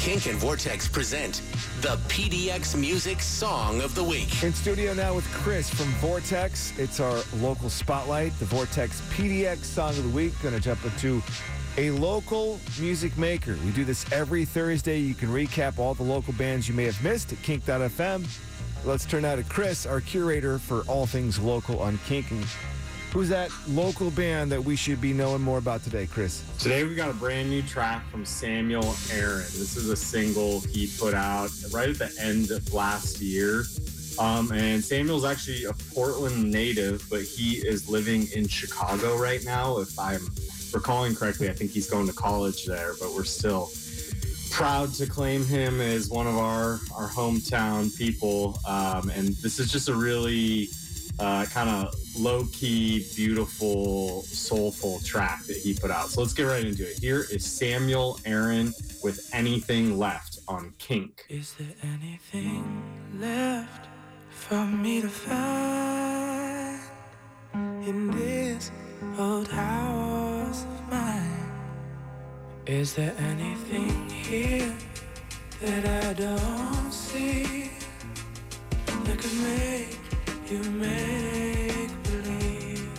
Kink and Vortex present the PDX Music Song of the Week. In studio now with Chris from Vortex. It's our local spotlight, the Vortex PDX Song of the Week. Going to jump into a local music maker. We do this every Thursday. You can recap all the local bands you may have missed at kink.fm. Let's turn now to Chris, our curator for all things local on Kink. And who's that local band that we should be knowing more about today, Chris? Today we got a brand new track from Samuel Aaron. This is a single he put out right at the end of last year. Um, and Samuel's actually a Portland native, but he is living in Chicago right now. If I'm recalling correctly, I think he's going to college there, but we're still proud to claim him as one of our, our hometown people. Um, and this is just a really uh, kind of low key, beautiful, soulful track that he put out. So let's get right into it. Here is Samuel Aaron with Anything Left on Kink. Is there anything left for me to find in this old house of mine? Is there anything here that I don't see that could make you make believe?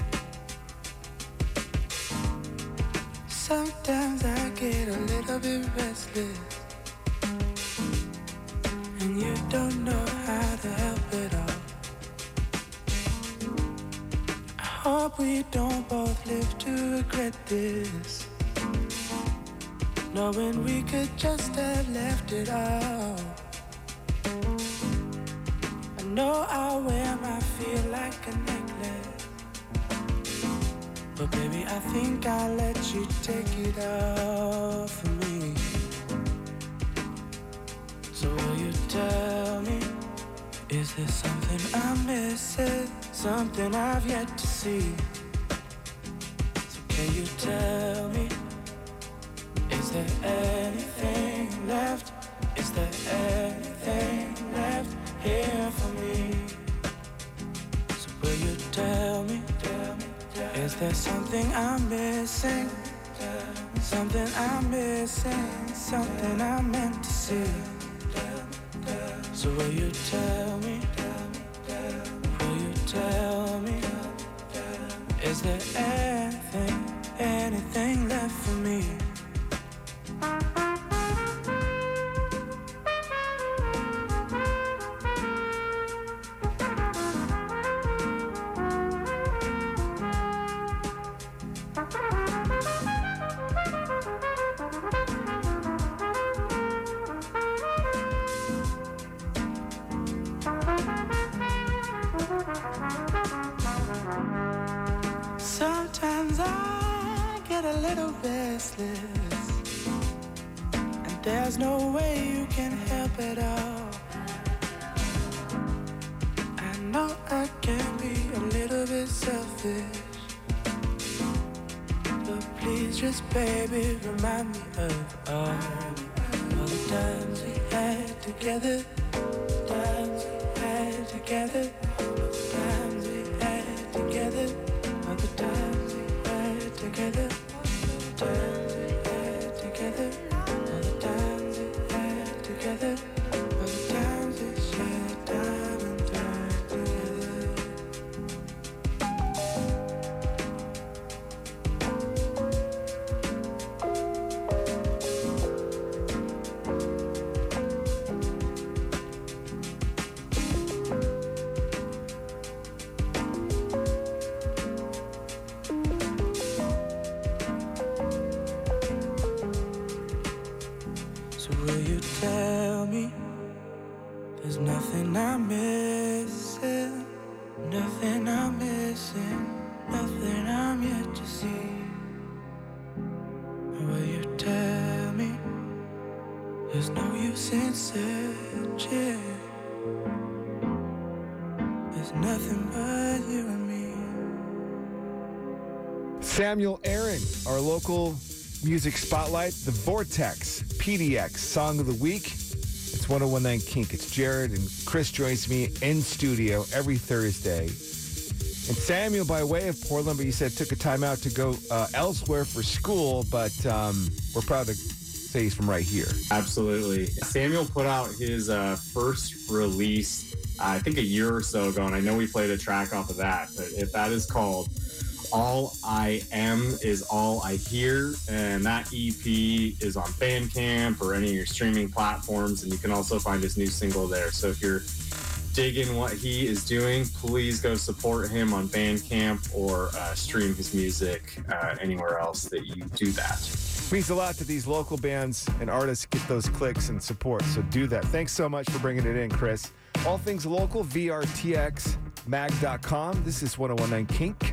Sometimes I get a little bit restless, and you don't know how to help it all. I hope we don't both live to regret this. Knowing we could just have left it all. I know I'll wear feel like a necklace. But baby, I think I'll let you take it off for me. So will you tell me? Is there something I'm missing? Something I've yet to see? So can you tell me? Is there anything left? Is there anything Is there something I'm missing? Something I'm missing? Something I meant to see? So will you tell me? Will you tell me? Is there anything, anything left for me? I get a little restless, and there's no way you can help it all. I know I can be a little bit selfish, but please just, baby, remind me of all, all the times we had together, times we had together, the times we had together. All the times we had together, together, all the times we had together, So will you tell me there's nothing I'm missing, nothing I'm missing, nothing I'm yet to see? Will you tell me there's no use in searching? There's nothing but you and me. Samuel Aaron, our local music spotlight, the Vortex PDX Song of the Week. It's 1019 Kink. It's Jared and Chris joins me in studio every Thursday. And Samuel, by way of Portland, but you said took a time out to go uh, elsewhere for school, but um, we're proud to say he's from right here. Absolutely. Samuel put out his uh, first release, I think a year or so ago, and I know we played a track off of that, but if that is called All I Am is All I Hear, and that EP is on Bandcamp or any of your streaming platforms, and you can also find his new single there. So if you're digging what he is doing, please go support him on Bandcamp or uh, stream his music uh, anywhere else that you do that. means a lot that these local bands and artists get those clicks and support. So do that. Thanks so much for bringing it in, Chris. All things local, VRTXmag.com. This is 1019 Kink.